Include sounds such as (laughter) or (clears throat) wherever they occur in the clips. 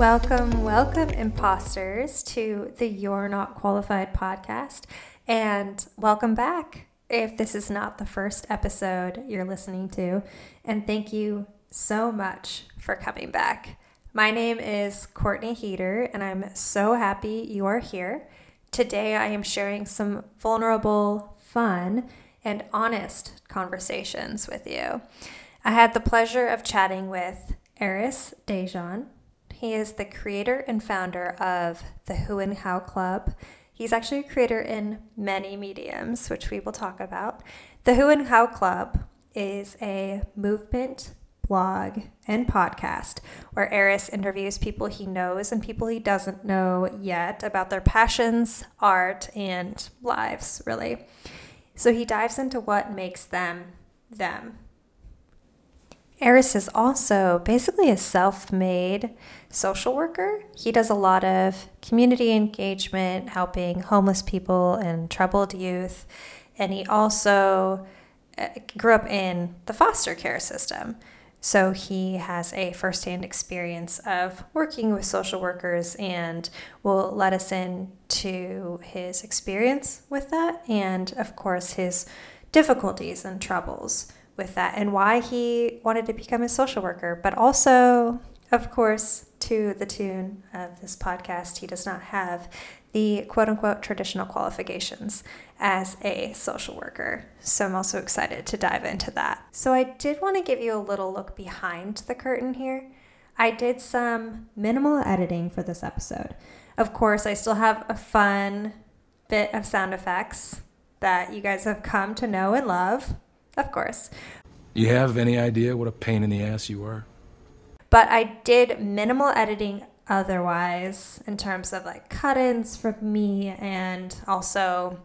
Welcome, welcome, imposters, to the You're Not Qualified podcast. And welcome back if this is not the first episode you're listening to. And thank you so much for coming back. My name is Courtney Heater, and I'm so happy you are here. Today, I am sharing some vulnerable, fun, and honest conversations with you. I had the pleasure of chatting with Eris Dejan. He is the creator and founder of the Who and How Club. He's actually a creator in many mediums, which we will talk about. The Who and How Club is a movement blog and podcast where Eris interviews people he knows and people he doesn't know yet about their passions, art, and lives, really. So he dives into what makes them them. Eris is also basically a self made social worker. He does a lot of community engagement, helping homeless people and troubled youth. And he also uh, grew up in the foster care system. So he has a firsthand experience of working with social workers and will let us in to his experience with that and, of course, his difficulties and troubles with that and why he wanted to become a social worker. But also, of course, to the tune of this podcast, he does not have the quote unquote traditional qualifications as a social worker. So I'm also excited to dive into that. So I did want to give you a little look behind the curtain here. I did some minimal editing for this episode. Of course, I still have a fun bit of sound effects that you guys have come to know and love, of course. You have any idea what a pain in the ass you are? But I did minimal editing otherwise in terms of like cut ins from me and also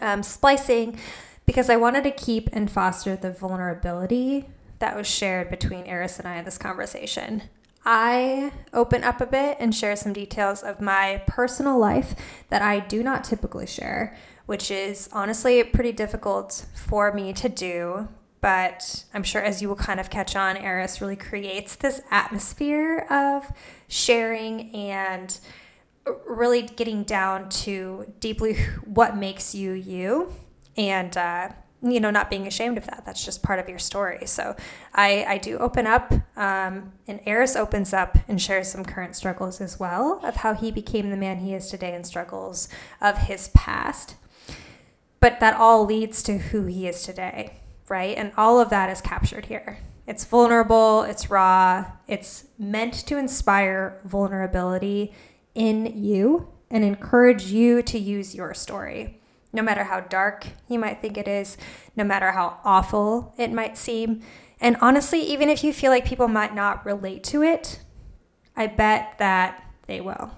um, splicing because I wanted to keep and foster the vulnerability that was shared between Eris and I in this conversation. I open up a bit and share some details of my personal life that I do not typically share, which is honestly pretty difficult for me to do. But I'm sure as you will kind of catch on, Eris really creates this atmosphere of sharing and really getting down to deeply what makes you you and uh, you know not being ashamed of that that's just part of your story so i i do open up um, and Eris opens up and shares some current struggles as well of how he became the man he is today and struggles of his past but that all leads to who he is today right and all of that is captured here it's vulnerable it's raw it's meant to inspire vulnerability in you and encourage you to use your story. No matter how dark you might think it is, no matter how awful it might seem. And honestly, even if you feel like people might not relate to it, I bet that they will.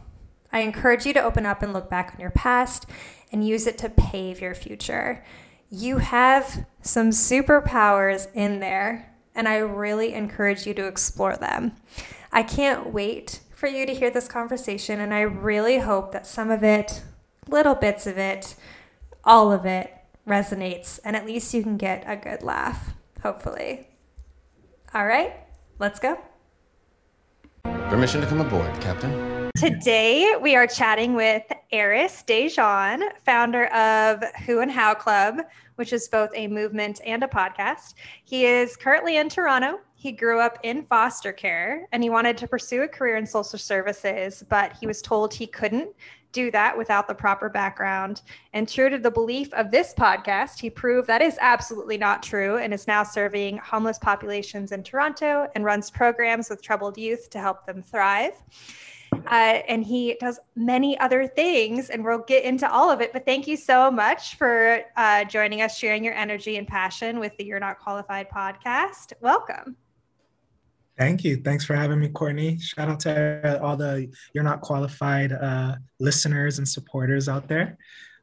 I encourage you to open up and look back on your past and use it to pave your future. You have some superpowers in there, and I really encourage you to explore them. I can't wait for you to hear this conversation, and I really hope that some of it, little bits of it, all of it resonates, and at least you can get a good laugh, hopefully. All right, let's go. Permission to come aboard, Captain. Today, we are chatting with Eris Dejean, founder of Who and How Club, which is both a movement and a podcast. He is currently in Toronto he grew up in foster care and he wanted to pursue a career in social services, but he was told he couldn't do that without the proper background. And true to the belief of this podcast, he proved that is absolutely not true and is now serving homeless populations in Toronto and runs programs with troubled youth to help them thrive. Uh, and he does many other things, and we'll get into all of it. But thank you so much for uh, joining us, sharing your energy and passion with the You're Not Qualified podcast. Welcome. Thank you. Thanks for having me, Courtney. Shout out to all the You're Not Qualified uh, listeners and supporters out there.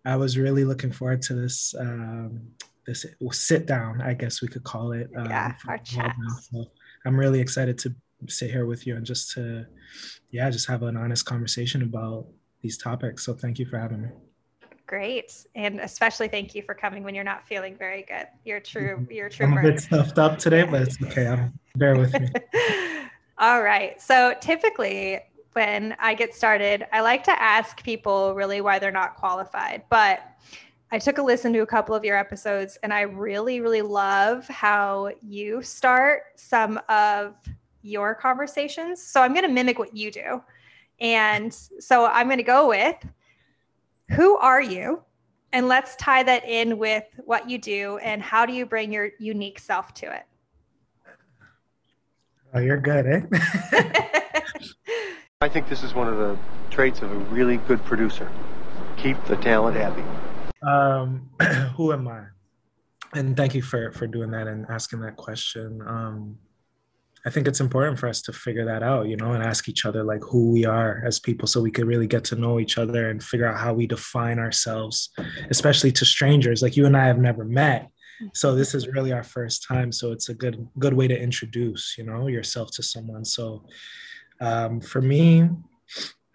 I was really looking forward to this um, this sit down, I guess we could call it. Um, yeah, our chat. So I'm really excited to sit here with you and just to, yeah, just have an honest conversation about these topics. So thank you for having me. Great, and especially thank you for coming when you're not feeling very good. You're true. (laughs) You're true. I'm a bit stuffed up today, but it's okay. I'm, bear with me. (laughs) All right. So typically, when I get started, I like to ask people really why they're not qualified. But I took a listen to a couple of your episodes and I really, really love how you start some of your conversations. So I'm going to mimic what you do. And so I'm going to go with who are you? And let's tie that in with what you do and how do you bring your unique self to it? Oh, you're good, eh? (laughs) I think this is one of the traits of a really good producer. Keep the talent happy. Um, (clears throat) who am I? And thank you for for doing that and asking that question. Um, I think it's important for us to figure that out, you know, and ask each other like who we are as people so we could really get to know each other and figure out how we define ourselves, especially to strangers. Like you and I have never met. So this is really our first time. So it's a good good way to introduce, you know, yourself to someone. So um, for me,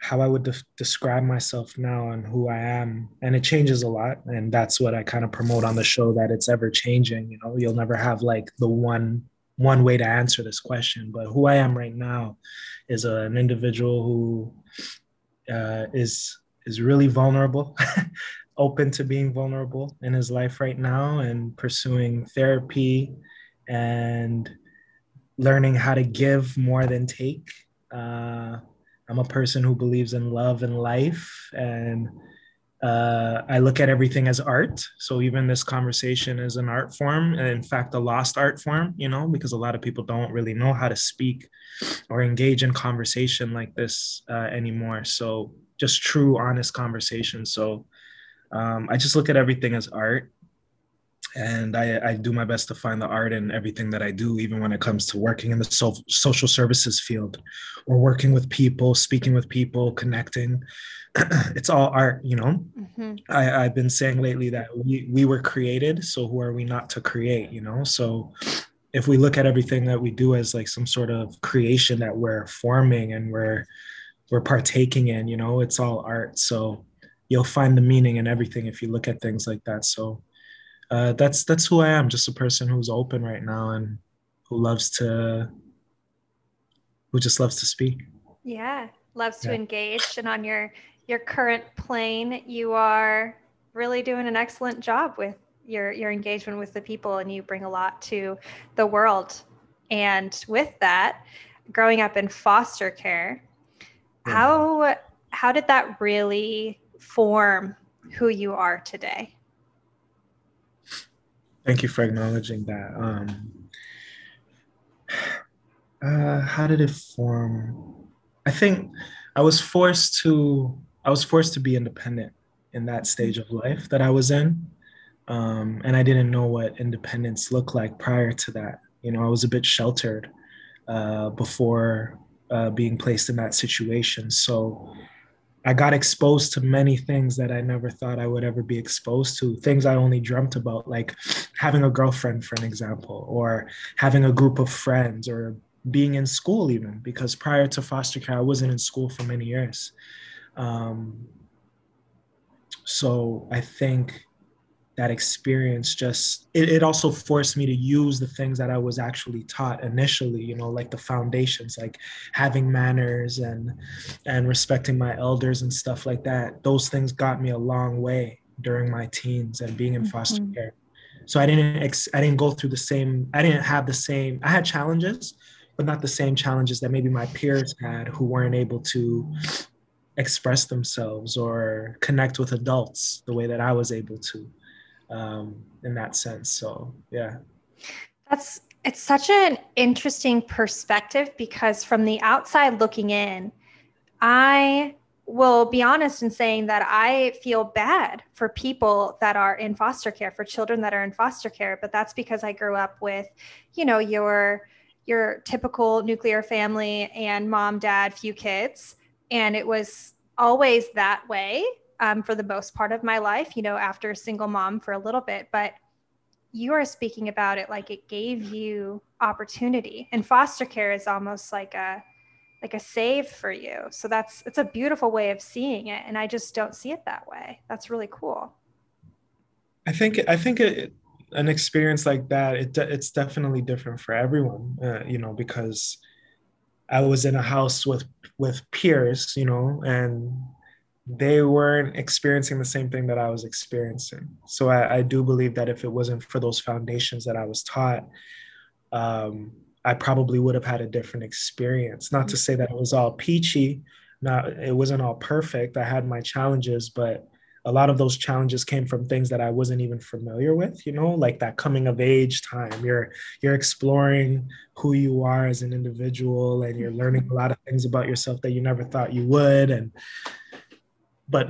how I would de- describe myself now and who I am, and it changes a lot. And that's what I kind of promote on the show that it's ever changing. You know, you'll never have like the one one way to answer this question, but who I am right now is a, an individual who uh, is is really vulnerable, (laughs) open to being vulnerable in his life right now, and pursuing therapy and learning how to give more than take. Uh, I'm a person who believes in love and life, and uh, I look at everything as art. So even this conversation is an art form, in fact, a lost art form, you know, because a lot of people don't really know how to speak or engage in conversation like this uh, anymore. So just true, honest conversation. So um, I just look at everything as art. And I, I, do my best to find the art in everything that I do, even when it comes to working in the so- social services field or working with people, speaking with people, connecting. (clears throat) it's all art, you know. Mm-hmm. I, I've been saying lately that we we were created, so who are we not to create, you know? So if we look at everything that we do as like some sort of creation that we're forming and we're we're partaking in, you know, it's all art. So you'll find the meaning in everything if you look at things like that. So uh, that's that's who I am, just a person who's open right now and who loves to who just loves to speak. Yeah, loves to yeah. engage and on your your current plane, you are really doing an excellent job with your your engagement with the people and you bring a lot to the world. And with that, growing up in foster care, yeah. how how did that really form who you are today? Thank you for acknowledging that. Um, (sighs) uh, how did it form? I think I was forced to I was forced to be independent in that stage of life that I was in. Um, and I didn't know what independence looked like prior to that. You know, I was a bit sheltered uh, before uh, being placed in that situation. So I got exposed to many things that I never thought I would ever be exposed to, things I only dreamt about, like having a girlfriend, for an example, or having a group of friends, or being in school, even because prior to foster care, I wasn't in school for many years. Um, so I think that experience just it, it also forced me to use the things that I was actually taught initially, you know, like the foundations, like having manners and and respecting my elders and stuff like that. Those things got me a long way during my teens and being in foster mm-hmm. care. So I didn't ex- I didn't go through the same I didn't have the same I had challenges, but not the same challenges that maybe my peers had who weren't able to express themselves or connect with adults the way that I was able to um, in that sense. So, yeah. That's it's such an interesting perspective because from the outside looking in, I will be honest in saying that I feel bad for people that are in foster care, for children that are in foster care, but that's because I grew up with, you know, your your typical nuclear family and mom, dad, few kids and it was always that way um, for the most part of my life you know after single mom for a little bit but you are speaking about it like it gave you opportunity and foster care is almost like a like a save for you. So that's it's a beautiful way of seeing it and i just don't see it that way. That's really cool. I think i think it, an experience like that it, it's definitely different for everyone uh, you know because I was in a house with with peers, you know, and they weren't experiencing the same thing that I was experiencing. So I, I do believe that if it wasn't for those foundations that I was taught, um, I probably would have had a different experience. Not to say that it was all peachy, not it wasn't all perfect. I had my challenges, but a lot of those challenges came from things that I wasn't even familiar with, you know, like that coming of age time. You're you're exploring who you are as an individual and you're learning a lot of things about yourself that you never thought you would and but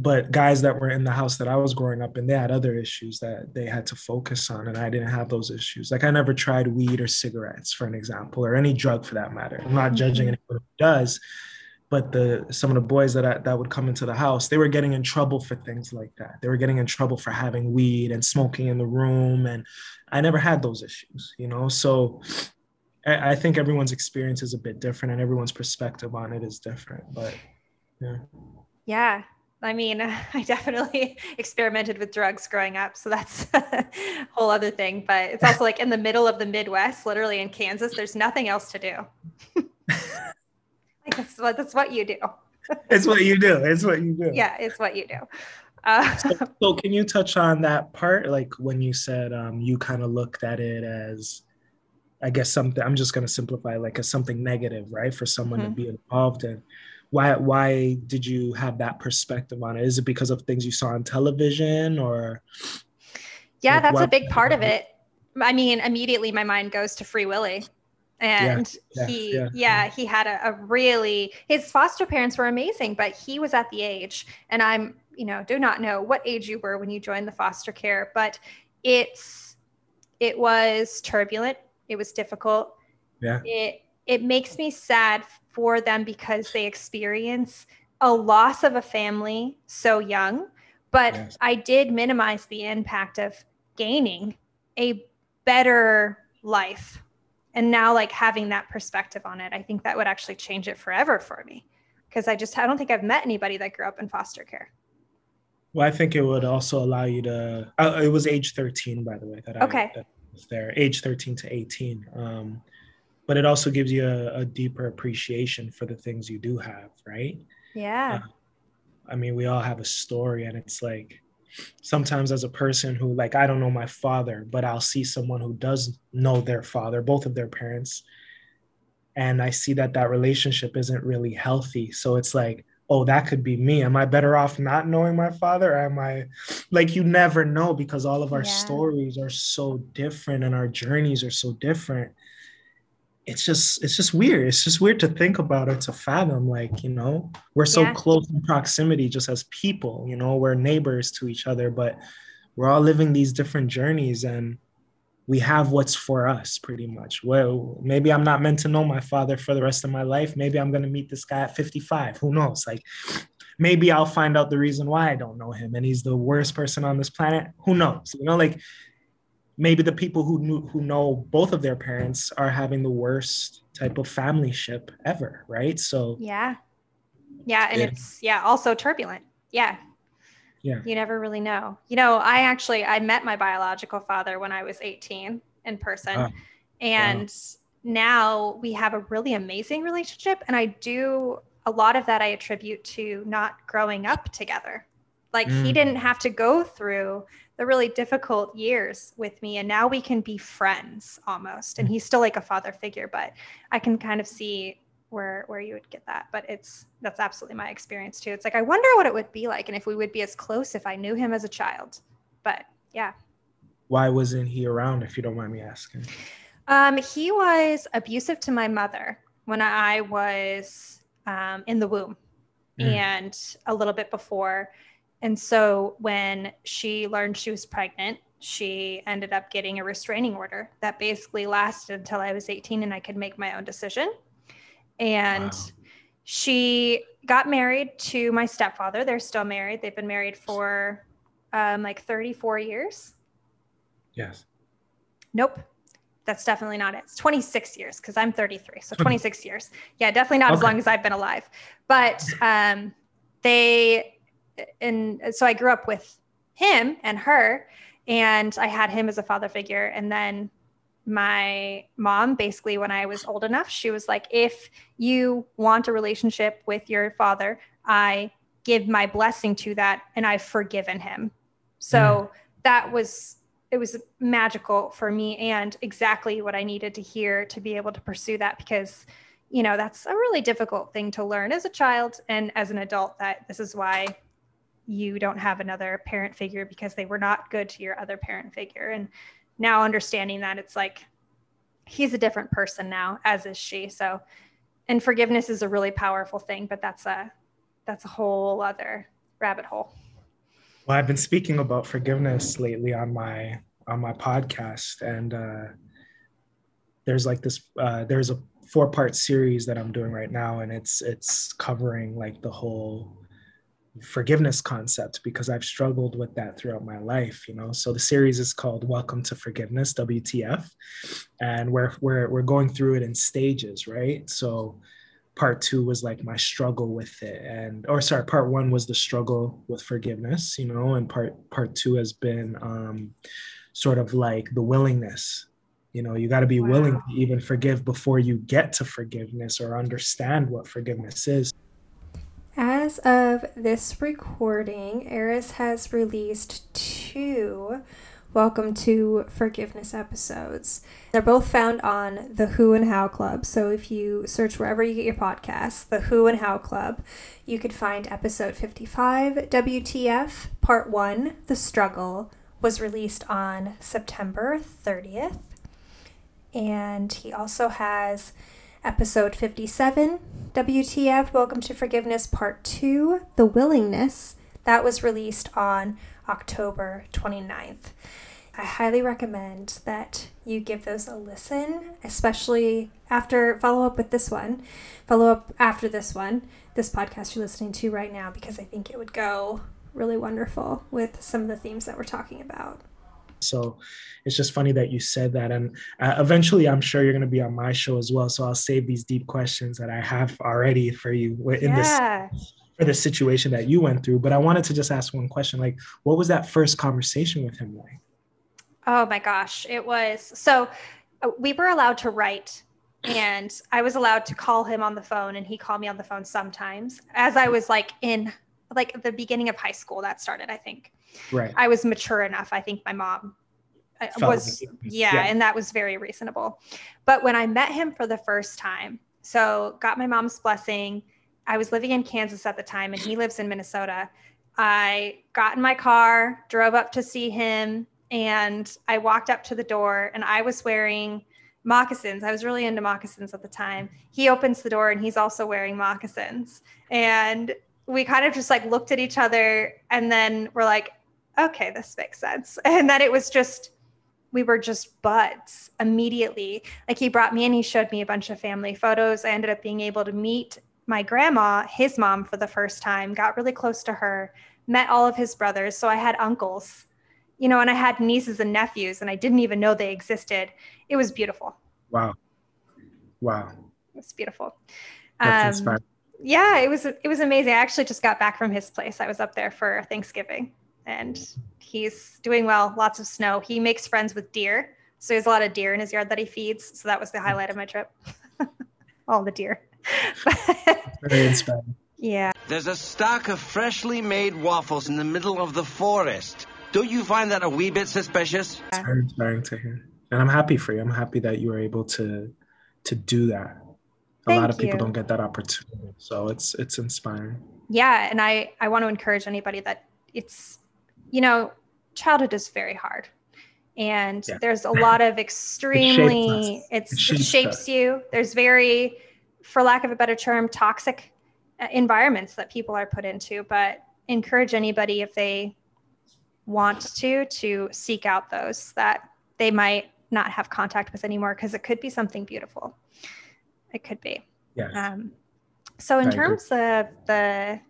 but guys that were in the house that I was growing up in, they had other issues that they had to focus on, and I didn't have those issues. Like I never tried weed or cigarettes, for an example, or any drug for that matter. I'm not judging mm-hmm. anyone who does, but the some of the boys that I, that would come into the house, they were getting in trouble for things like that. They were getting in trouble for having weed and smoking in the room, and I never had those issues, you know. So I, I think everyone's experience is a bit different, and everyone's perspective on it is different. But yeah, yeah. I mean, (laughs) I definitely (laughs) experimented with drugs growing up, so that's (laughs) a whole other thing. But it's also like in the middle of the Midwest, literally in Kansas. There's nothing else to do. That's what, that's what you do. it's what you do. It's what you do. Yeah, it's what you do. Uh, so, so, can you touch on that part? Like when you said um, you kind of looked at it as, I guess something. I'm just going to simplify, like as something negative, right, for someone mm-hmm. to be involved in. Why? Why did you have that perspective on it? Is it because of things you saw on television, or? Yeah, like, that's a big part of it. I mean, immediately my mind goes to Free Willy and yeah, he yeah, yeah, he had a, a, really his foster parents were amazing but he was at the age and i'm you know do not know what age you were when you joined the foster care but it's it was turbulent it was difficult yeah it it makes me sad for them because they experience a loss of a family so young but yes. i did minimize the impact of gaining a better life. And now like having that perspective on it i think that would actually change it forever for me because i just i don't think i've met anybody that grew up in foster care. Well i think it would also allow you to uh, it was age 13 by the way that okay. I, that was there age 13 to 18 um, but it also gives you a, a, deeper appreciation for the things you do have right yeah uh, i mean we all have a story and it's like sometimes as a person who like I don't know my father, but I'll see someone who does know their father, both of their parents, and I see that that relationship isn't really healthy. So it's like, oh, that could be me. Am I better off not knowing my father? Or am I like you never know because all of our yeah. stories are so different and our journeys are so different it's just it's just weird. It's just weird to think about or to fathom like you know we're so yeah. close in proximity just as people you know we're neighbors to each other but we're all living these different journeys and we have what's for us pretty much. Well maybe i'm not meant to know my father for the rest of my life. Maybe i'm going to meet this guy at 55 who knows? Like maybe i'll find out the reason why i don't know him and he's the worst person on this planet. Who knows? You know like maybe the people who knew, who know both of their parents are having the worst type of family ship ever, right? So yeah, yeah, and it, it's yeah also turbulent. Yeah, yeah. You never really know. You know, I actually I met my biological father when I was 18 in person, and wow. now we have a really amazing relationship. And I do a lot of that I attribute to not growing up together. Like mm. he didn't have to go through the really difficult years with me and now we can be friends almost. And he's still like a father figure but i can kind of see where where you would get that. But it's that's absolutely my experience too. It's like i wonder what it would be like and if we would be as close if i knew him as a child. But yeah. Why wasn't he around if you don't mind me asking? Um he was abusive to my mother when i was um, in the womb mm. and a little bit before and so when she learned she was pregnant, she ended up getting a restraining order that basically lasted until I was 18 and I could make my own decision. And wow. she got married to my stepfather. They're still married. They've been married for um, like 34 years. Yes. Nope. That's definitely not it. It's 26 years because I'm 33. So 26 years. Yeah, definitely not okay. as long as I've been alive. But um, they and so I grew up with him and her, and I had him as a father figure. And then my mom basically when i was old enough she was like if you want a relationship with your father i give my blessing to that and i've forgiven him so mm. that was it was magical for me and exactly what i needed to hear to be able to pursue that because you know that's a really difficult thing to learn as a child and as an adult that this is why you don't have another parent figure because they were not good to your other parent figure. And now understanding that it's like he's a different person now as is she. So and forgiveness is a really powerful thing but that's a that's a whole other rabbit hole. Well i've been speaking about forgiveness lately on my on my podcast. And uh there's like this uh there's a four part series that i'm doing right now. And it's it's covering like the whole forgiveness concept because I've struggled with that throughout my life, you know. So the series is called Welcome to Forgiveness, WTF. And we're we're we're going through it in stages, right? So part two was like my struggle with it and or sorry part one was the struggle with forgiveness you know and part part two has been um sort of like the willingness you know you got to be wow. willing to even forgive before you get to forgiveness or understand what forgiveness is as of this recording, Eris has released two Welcome to Forgiveness episodes. They're both found on the Who and How Club. So if you search wherever you get your podcasts, the Who and How Club, you could find episode 55, WTF, Part 1, The Struggle, was released on September 30th. And he also has episode 57, WTF, Welcome to Forgiveness Part 2, The Willingness. That was released on October 29th. I highly recommend that you give those a listen, especially after follow up with this one, follow up after this one, this podcast you're listening to right now, because I think it would go really wonderful with some of the themes that we're talking about. So it's just funny that you said that. And uh, eventually, I'm sure you're going to be on my show as well. So I'll save these deep questions that I have already for you in yeah. this for the situation that you went through. But I wanted to just ask one question: like, what was that first conversation with him like? Oh my gosh, it was so. Uh, we were allowed to write and I was allowed to call him on the phone and he called me on the phone sometimes as I was like in like the beginning of high school that started I think. Right. I was mature enough. I think my mom uh, was, yeah, yeah, and that was very reasonable. But when I met him for the first time, so got my mom's blessing. I was living in Kansas at the time, and he lives in Minnesota. I got in my car, drove up to see him, and I walked up to the door, and I was wearing moccasins. I was really into moccasins at the time. He opens the door, and he's also wearing moccasins. And we kind of just like looked at each other, and then we're like, okay, this makes sense. (laughs) And then it was just, we were just buds immediately. Like he brought me and he showed me a bunch of family photos. I ended up being able to meet my grandma, his mom, for the first time, got really close to her, met all of his brothers. So I had uncles, you know, and I had nieces and nephews, and I didn't even know they existed. It was beautiful. Wow. Wow. It was beautiful. That's um, yeah, it was it was amazing. I actually just got back from his place. I was up there for Thanksgiving and he's doing well. Lots of snow. He makes friends with deer. So there's a lot of deer in his yard that he feeds. So that was the highlight of my trip. (laughs) All the deer. (laughs) Very inspiring. Yeah. There's a stack of freshly made waffles in the middle of the forest. Don't you find that a wee bit suspicious? It's very inspiring to hear. And I'm happy for you. I'm happy that you were able to to do that. A Thank lot of people you. don't get that opportunity. So it's it's inspiring. Yeah, and I I want to encourage anybody that it's you know, childhood is very hard. And yeah. there's a (laughs) lot of extremely, it shapes, it shapes, you. There's very, for lack of a better term, toxic uh, environments that people are put into. But encourage anybody if they want to, to seek out those that they might not have contact with anymore because it could be something beautiful. It could be. Yeah. Um, so in I terms agree. of the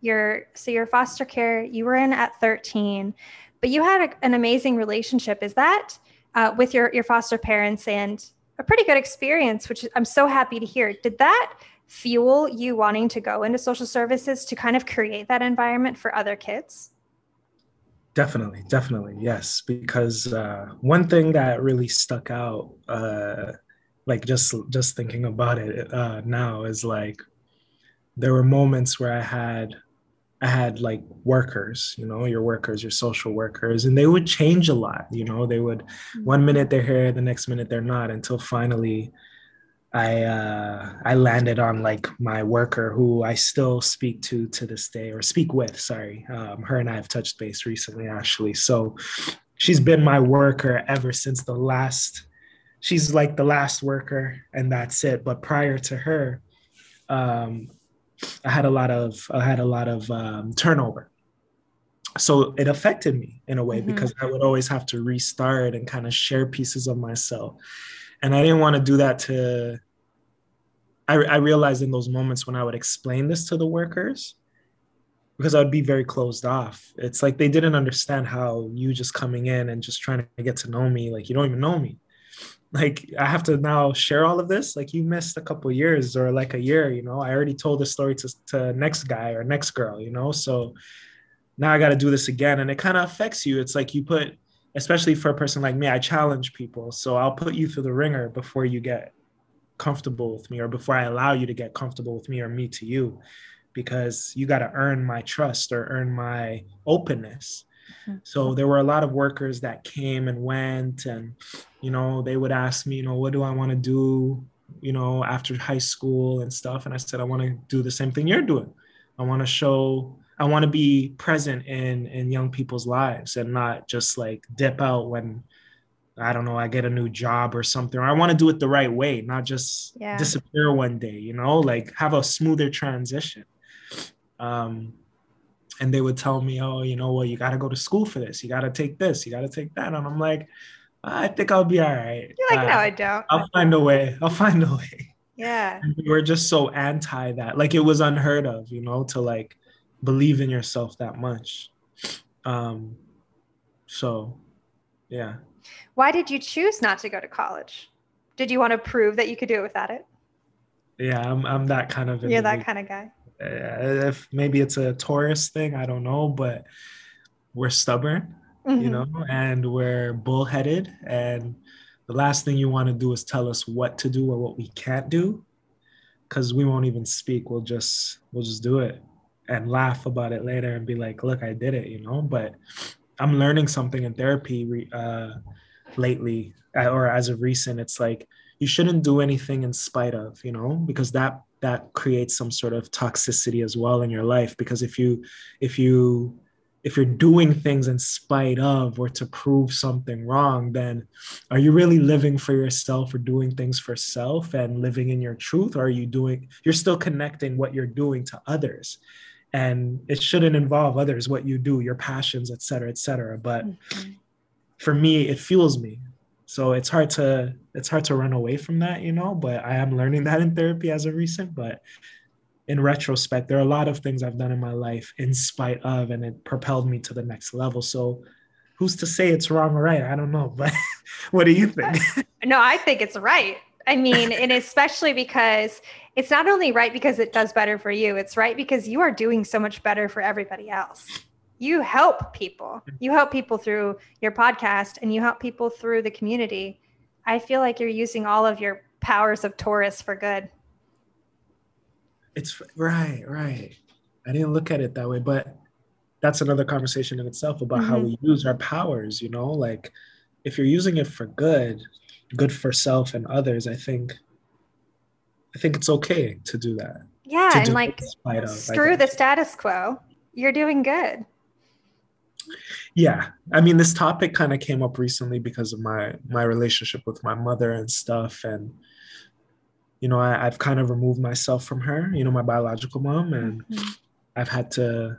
your so your foster care you were in at 13 but you had a, an amazing relationship is that uh, with your your foster parents and a pretty good experience which i'm so happy to hear did that fuel you wanting to go into social services to kind of create that environment for other kids Definitely, definitely, yes. Because uh, one thing that really stuck out, uh, like just just thinking about it uh, now, is like there were moments where I had I had like workers, you know, your workers, your social workers, and they would change a lot. You know, they would one minute they're here, the next minute they're not, until finally I uh, I landed on like my worker who I still speak to to this day or speak with. Sorry, um, her and I have touched base recently actually. So she's been my worker ever since the last. She's like the last worker, and that's it. But prior to her, um, I had a lot of I had a lot of um, turnover. So it affected me in a way mm-hmm. because I would always have to restart and kind of share pieces of myself and I didn't want to do that to. I, I realized in those moments when I would explain this to the workers, because I'd be very closed off. It's like they didn't understand how you just coming in and just trying to get to know me, like you don't even know me. Like I have to now share all of this. Like you missed a couple years or like a year, you know. I already told the story to to next guy or next girl, you know. So now I got to do this again, and it kind of affects you. It's like you put especially for a person like me, I challenge people. So I'll put you through the ringer before you get comfortable with me or before I allow you to get comfortable with me or me to you, because you got to earn my trust or earn my openness. Mm-hmm. So there were a lot of workers that came and went, and you know, they would ask me, you know, what do I want to do, you know, after high school and stuff. And I said, I want to do the same thing you're doing. I want to show I want to be present in in young people's lives and not just like dip out when I don't know, I get a new job or something. Or I want to do it the right way, not just yeah. disappear one day, you know, like have a smoother transition. Um, and they would tell me, oh, you know what, well, you got to go to school for this. You got to take this. You got to take that. And I'm like, I think I'll be all right. You're like, uh, no, I don't. I'll find a way. I'll find a way. Yeah. And we were just so anti that. Like it was unheard of, you know, to like believe in yourself that much. Um, so, yeah. Why did you choose not to go to college? Did you want to prove that you could do it without it? Yeah, I'm, I'm that kind of. You're that kind of guy. Uh, if maybe it's a Taurus thing, I don't know, but we're stubborn, mm-hmm. you know, and we're bullheaded. And the last thing you want to do is tell us what to do or what we can't do, because we won't even speak. We'll just we'll just do it and laugh about it later and be like, look, I did it, you know. But I'm learning something in therapy uh, lately, uh, or as of recent. It's like you shouldn't do anything in spite of, you know, because that that creates some sort of toxicity as well in your life. Because if you if you if you're doing things in spite of or to prove something wrong, then are you really living for yourself or doing things for self and living in your truth? Or are you doing, you're still connecting what you're doing to others? and it shouldn't involve others what you do your passions et cetera et cetera but mm-hmm. for me it fuels me so it's hard to it's hard to run away from that you know but i am learning (laughs) that in therapy as of recent but in retrospect there are a lot of things i've done in my life in spite of and it propelled me to the next level. So who's to say it's wrong or right? I don't know (laughs) but what do you think? (laughs) no i think it's right. I mean, and especially because it's not only right because it does better for you, it's right because you are doing so much better for everybody else. You help people. You help people through your podcast and you help people through the community. I feel like you're using all of your powers of Taurus for good. It's right, right. I didn't look at it that way, but that's another conversation in itself about mm-hmm. how we use our powers, you know, like if you're using it for good, good for self and others, I think I think it's okay to do that. Yeah, and like screw the status quo. You're doing good. Yeah. I mean this topic kind of came up recently because of my my relationship with my mother and stuff and you know, I, have kind of removed myself from her, you know, my biological mom, and mm-hmm. I've had to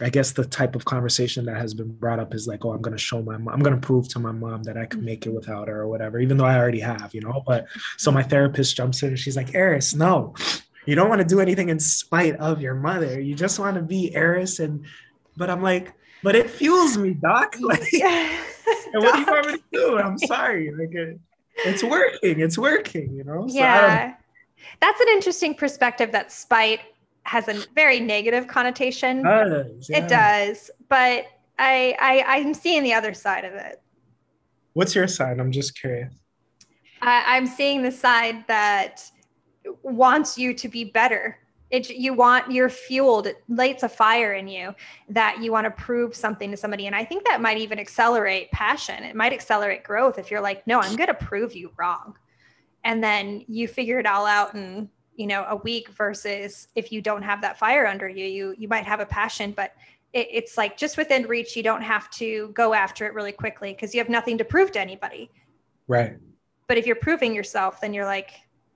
I guess the type of conversation that has been brought up is like, oh, I'm gonna show my mom, I'm gonna prove to my mom that I can make it mm-hmm. without her or whatever, even though I already have, you know. But so my therapist jumps in and she's like, Eris, no, you don't want to do anything in spite of your mother. You just want to be Eris. And but I'm like, but it fuels me, doc. (laughs) Like, and (laughs) what do you want me to do? I'm sorry. Like it, it's working, it's working, you know? So yeah. That's an interesting perspective that spite has a very negative connotation. It does, yeah. It does. But I, I I'm seeing the other side of it. What's your side? I'm just curious. I, I'm seeing the side that wants you to be better. It, you want you're fueled it lights a fire in you that you want to prove something to somebody and i think that might even accelerate passion it might accelerate growth if you're like no i'm going to prove you wrong. And then you figure it all out in you know a week versus if you don't have that fire under you you you might have a passion but it, it's like just within reach you don't have to go after it really quickly because you have nothing to prove to anybody. Right. but if you're proving yourself then you're like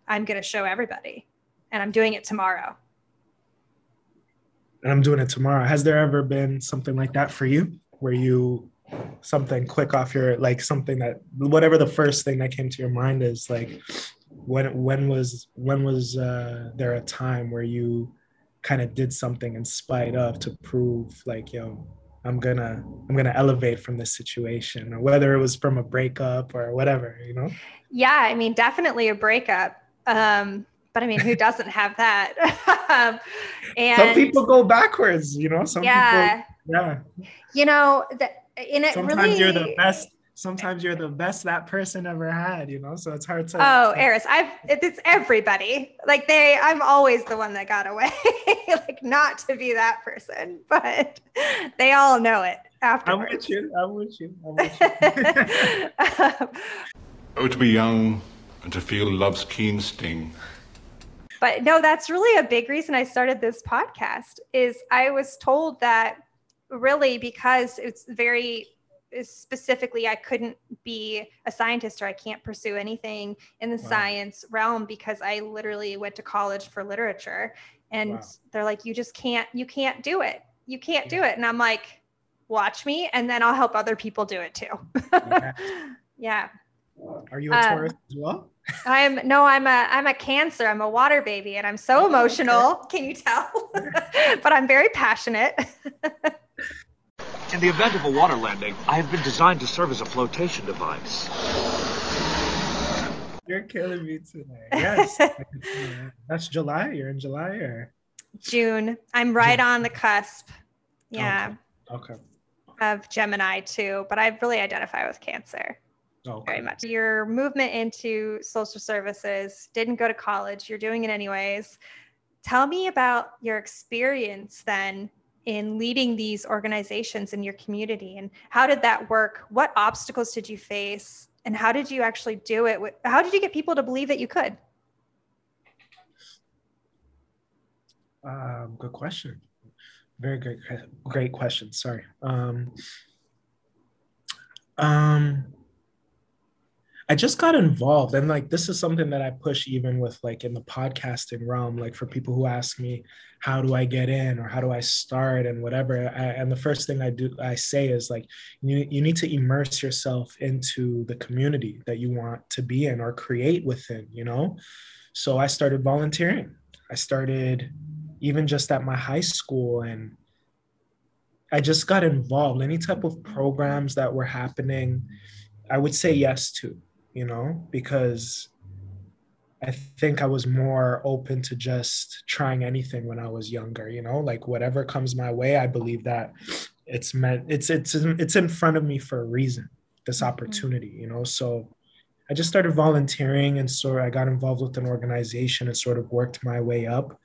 i'm going to show everybody and i'm doing it tomorrow. And I'm doing it tomorrow. Has there ever been something like that for you? Where you something click off your like something that whatever the first thing that came to your mind is like when when was when was uh there a time where you kind of did something in spite of to prove like yo i'm gonna i'm gonna elevate from this situation? Or whether it was from a breakup or whatever you know? Yeah i mean definitely a breakup. Um but i mean who doesn't have that (laughs) um, and some people go backwards you know some yeah people yeah you know that and it sometimes really you're the best sometimes you're the best that person ever had you know so it's hard to Oh, Eris, I've it's everybody. Like they, I'm always the one that got away. (laughs) like not to be that person, (laughs) but they all know it i'm afterwards. with you i'm with you i'm with you Oh, to be young and to feel love's keen sting. But no, that's really a big reason I started this podcast. Is I was told that really because it's very specifically I couldn't be a scientist or I can't pursue anything in the Wow. science realm because I literally went to college for literature and Wow. they're like you just can't you can't do it. You can't do it and I'm like watch me and then I'll help other people do it too. Yeah. (laughs) yeah. Are you a Um, taurus as well I'm no, I'm a I'm a cancer. I'm a water baby and I'm so emotional. Can you tell? (laughs) but I'm very passionate. In the event of a water landing, I have been designed to serve as a flotation device. you're killing me today yes I can see that. that's july you're in july or June. I'm right June. on the cusp. Yeah. okay Of Gemini too, but I really identify with Cancer okay very much. Your movement into social services didn't go to college. You're doing it anyways. Tell me about your experience then in leading these organizations in your community and how did that work? What obstacles did you face? And how did you actually do it? How did you get people to believe that you could? Um, good question. Very great, great question. Sorry. Um, um, I just got involved, and like this is something that I push even with like in the podcasting realm. Like for people who ask me, how do I get in or how do I start and whatever, I, and the first thing I do I say is like you you need to immerse yourself into the community that you want to be in or create within. You know, so I started volunteering. I started even just at my high school and i just got involved any type of programs that were happening i would say yes to you know because i think i was more open to just trying anything when i was younger you know? Like whatever comes my way i believe that it's meant it's it's it's in front of me for a reason this mm-hmm. opportunity you know? So i just started volunteering and so i got involved with an organization and sort of worked my way up.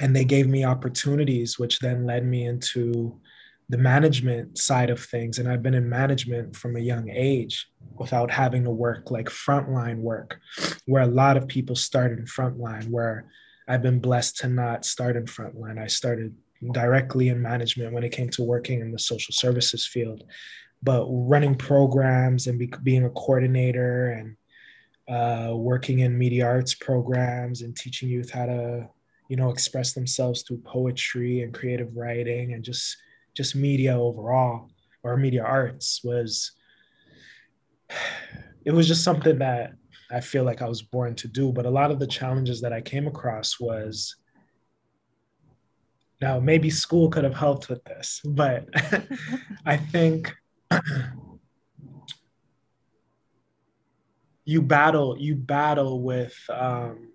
And they gave me opportunities which then led me into the management side of things and i've been in management from a young age without having to work like frontline work where a lot of people start in frontline where i've been blessed to not start in frontline. I started directly in management when it came to working in the social services field but running programs and be, being a coordinator and uh, working in media arts programs and teaching youth how to you know express themselves through poetry and creative writing and just just media overall or media arts was it was just something that i feel like i was born to do. But a lot of the challenges that i came across was now maybe school could have helped with this but (laughs) i think (clears throat) you battle you battle with um,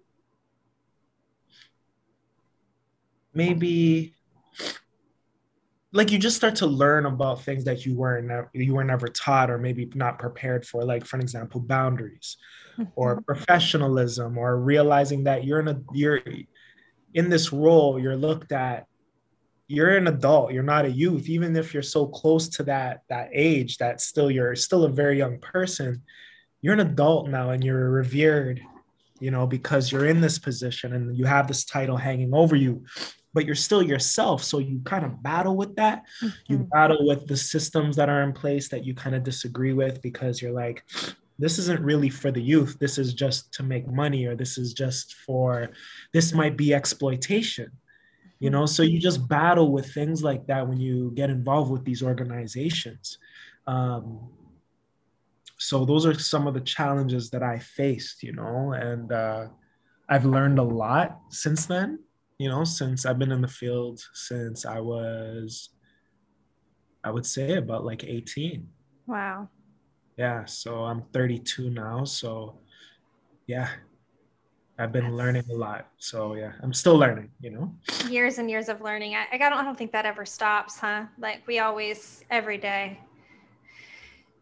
maybe like you just start to learn about things that you weren't you were never taught or maybe not prepared for like for example boundaries or Mhm. professionalism or realizing that you're in a you're in this role you're looked at you're an adult you're not a youth even if you're so close to that that age that still you're still a very young person you're an adult now and you're revered you know because you're in this position and you have this title hanging over you but you're still yourself so you kind of battle with that. You Mhm. battle with the systems that are in place that you kind of disagree with because you're like this isn't really for the youth. This is just to make money or this is just for this might be exploitation. You know so you just battle with things like that when you get involved with these organizations. Um, so those are some of the challenges that i faced you know and uh, i've learned a lot since then you know since i've been in the field since i was i would say about like 18 Wow. yeah so i'm 32 now so yeah i've been That's- learning a lot so yeah i'm still learning you know Years and years of learning. I, I don't, I don't think that ever stops, huh? Like we always, every day,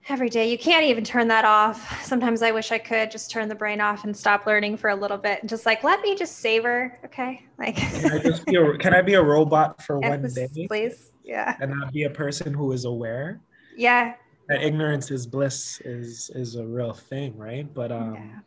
every day. You can't even turn that off. Sometimes I wish I could just turn the brain off and stop learning for a little bit and just like let me just savor. Okay, like. can i just be a, (laughs) can i be a robot for one day please. Yeah. and not be a person who is aware Yeah. that ignorance is bliss is is a real thing right but um yeah.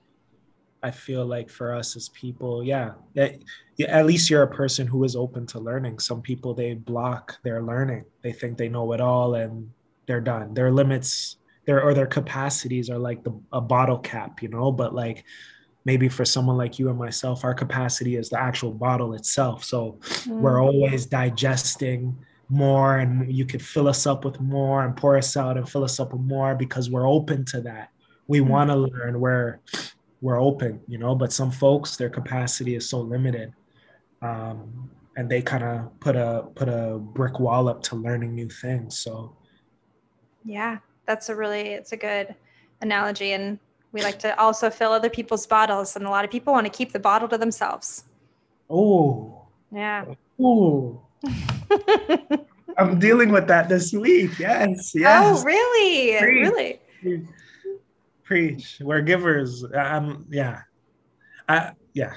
I feel like for us as people, yeah, that yeah, at least you're a person who is open to learning. Some people they block their learning. They think they know it all and they're done. Their limits, their or their capacities are like the a bottle cap, you know. But like maybe for someone like you and myself, our capacity is the actual bottle itself. So we're Mm. always digesting more, and you could fill us up with more and pour us out and fill us up with more because we're open to that. We Mm. want to learn. We're we're open, you know, but some folks their capacity is so limited. Um, and they kind of put a put a brick wall up to learning new things. So Yeah, that's a really it's a good analogy and we like to also fill other people's bottles and a lot of people want to keep the bottle to themselves. oh, Yeah. oh, I'm dealing with that this week. Yes, yes. Oh, really? Preach. Really? Preach. We're givers. Um, yeah. I yeah.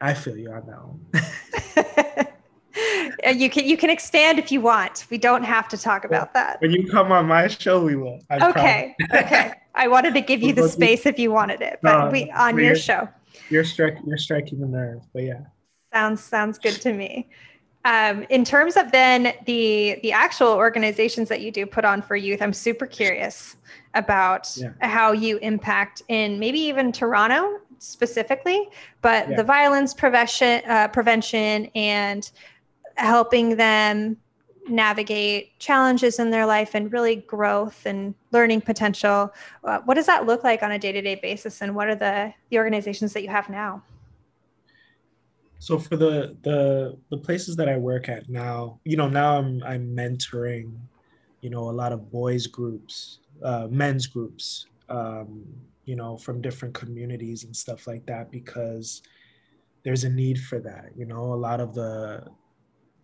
I feel you on that one. (laughs) Uh, you can you can expand if you want. We don't have to talk about that. when you come on my show, we will. I Okay. Okay. I wanted to give you the We'll go through- space if you wanted it, but No, we on your show. You're striking. You're striking the nerve. But yeah. Sounds sounds good to me. Um, in terms of then the the actual organizations that you do put on for youth, I'm super curious about Yeah. how you impact in maybe even Toronto specifically, but Yeah. the violence prevention uh, prevention and helping them navigate challenges in their life and really growth and learning potential. Uh, what does that look like on a day to day basis, and what are the the organizations that you have now? So for the the the places that I work at now, you know, now I'm I'm mentoring, you know, a lot of boys groups, uh, men's groups, um, you know, from different communities and stuff like that because there's a need for that. You know, a lot of the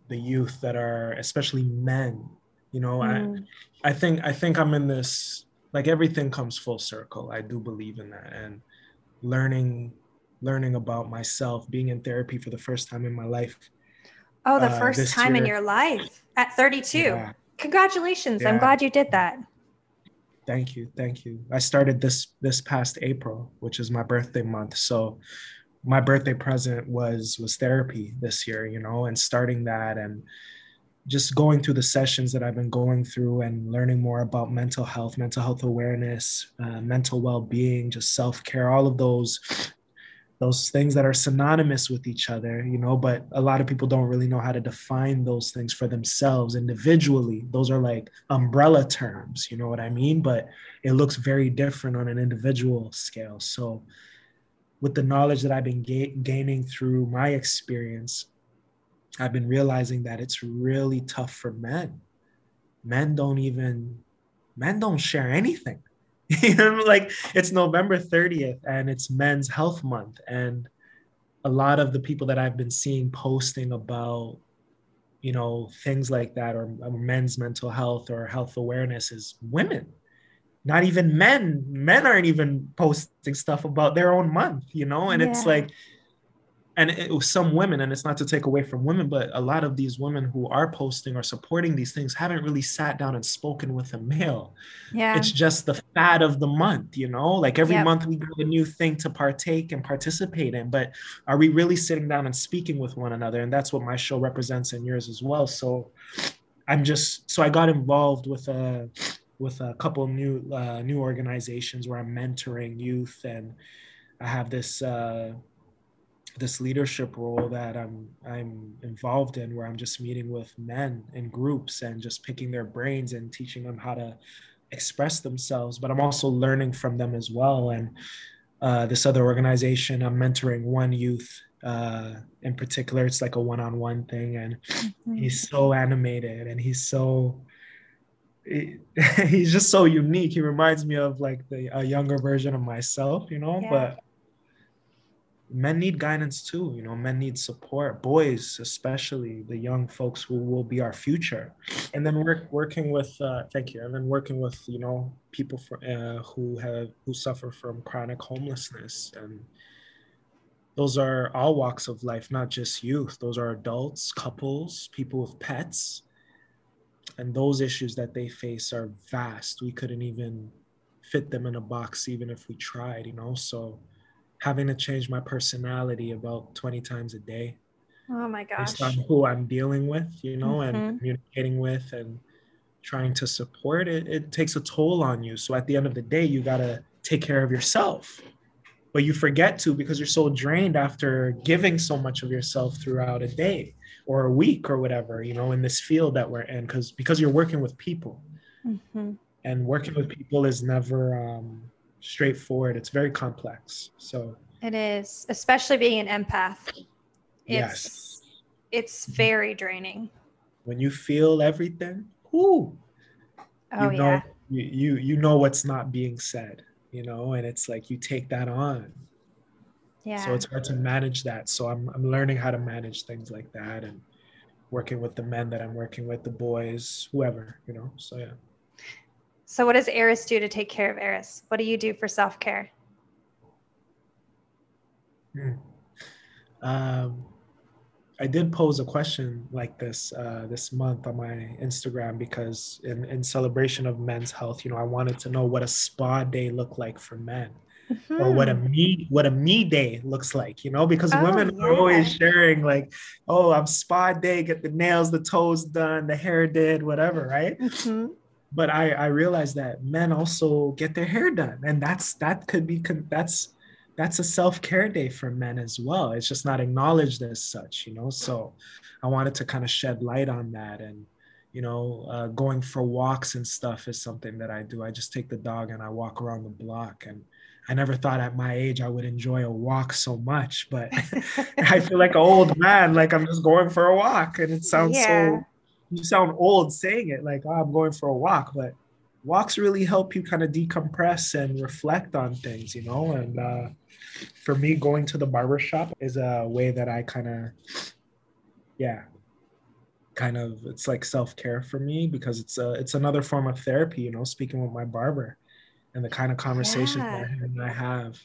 the youth that are especially men, you know, Mm. I I think I think I'm in this like everything comes full circle. I do believe in that and learning learning about myself, being in therapy for the first time in my life. Oh, the uh, first time in your life at 32. Yeah, Congratulations. I'm glad you did that. thank you, thank you. I started this this past April, which is my birthday month. So my birthday present was was therapy this year, you know, and starting that and just going through the sessions that I've been going through and learning more about mental health, mental health awareness, uh, mental well-being, just self-care, all of those those things that are synonymous with each other, you know, but a lot of people don't really know how to define those things for themselves individually. Those are like umbrella terms, you know what I mean? But it looks very different on an individual scale. So with the knowledge that I've been ga- gaining through my experience, I've been realizing that it's really tough for men. Men don't even men don't share anything. (laughs) you know, like it's November 30th and it's Men's Health Month, and a lot of the people that I've been seeing posting about, you know things like that or, or men's mental health or health awareness is women not even men men aren't even posting stuff about their own month you know? And yeah. it's like and it was some women and it's not to take away from women but a lot of these women who are posting or supporting these things haven't really sat down and spoken with a male. Yeah. It's just the fad of the month you know? Like every yep. month we get a new thing to partake and participate in but are we really sitting down and speaking with one another? And that's what my show represents and yours as well. So i'm just so i got involved with a with a couple new uh, new organizations where i'm mentoring youth and i have this uh this leadership role that I'm I'm involved in where I'm just meeting with men in groups and just picking their brains and teaching them how to express themselves but I'm also learning from them as well and uh, this other organization I'm mentoring one youth uh, in particular it's like a one-on-one thing and mm-hmm. he's so animated and he's so he, (laughs) he's just so unique. He reminds me of like the a younger version of myself you know? Yeah. but men need guidance too you know? Men need support boys especially the young folks who will be our future. And then work working with uh, thank you. And then working with you know people for, uh, who have who suffer from chronic homelessness. And those are all walks of life not just youth. Those are adults couples people with pets and those issues that they face are vast we couldn't even fit them in a box even if we tried you know so having to change my personality about 20 times a day. Oh my gosh. Based on who I'm dealing with, you know, mm-hmm. and communicating with and trying to support it, it takes a toll on you. So at the end of the day, you got to take care of yourself. But you forget to because you're so drained after giving so much of yourself throughout a day or a week or whatever, you know, in this field that we're in, because because you're working with people. Mm-hmm. And working with people is never um, straightforward. It's very complex. So it is, especially being an empath. It's, yes. It's very draining. When you feel everything, whoo, oh, you know, yeah. you, you you know what's not being said, you know, and it's like you take that on. Yeah. So it's hard to manage that. So I'm I'm learning how to manage things like that and working with the men that I'm working with, the boys, whoever, you know. So yeah. So, what does Eris do to take care of Eris? What do you do for self care? Hmm. Um, I did pose a question like this uh, this month on my Instagram because, in, in celebration of men's health, you know, I wanted to know what a spa day looked like for men. Mm-hmm. or what a me what a me day looks like you know because oh, women yeah. are always sharing like oh i'm spa day get the nails the toes done the hair did whatever right? Mm-hmm. But I, I realized that men also get their hair done and that's that could be that's that's a self-care day for men as well. It's just not acknowledged as such you know? So i wanted to kind of shed light on that and you know uh, going for walks and stuff is something that i do. I just take the dog and i walk around the block and i never thought at my age i would enjoy a walk so much but (laughs) (laughs) i feel like an old man like i'm just going for a walk and it sounds yeah. so you sound old saying it like oh, i'm going for a walk but walks really help you kind of decompress and reflect on things you know and uh, for me going to the barber shop is a way that i kind of yeah kind of it's like self-care for me because it's a it's another form of therapy you know speaking with my barber and the kind of conversations yeah. that I have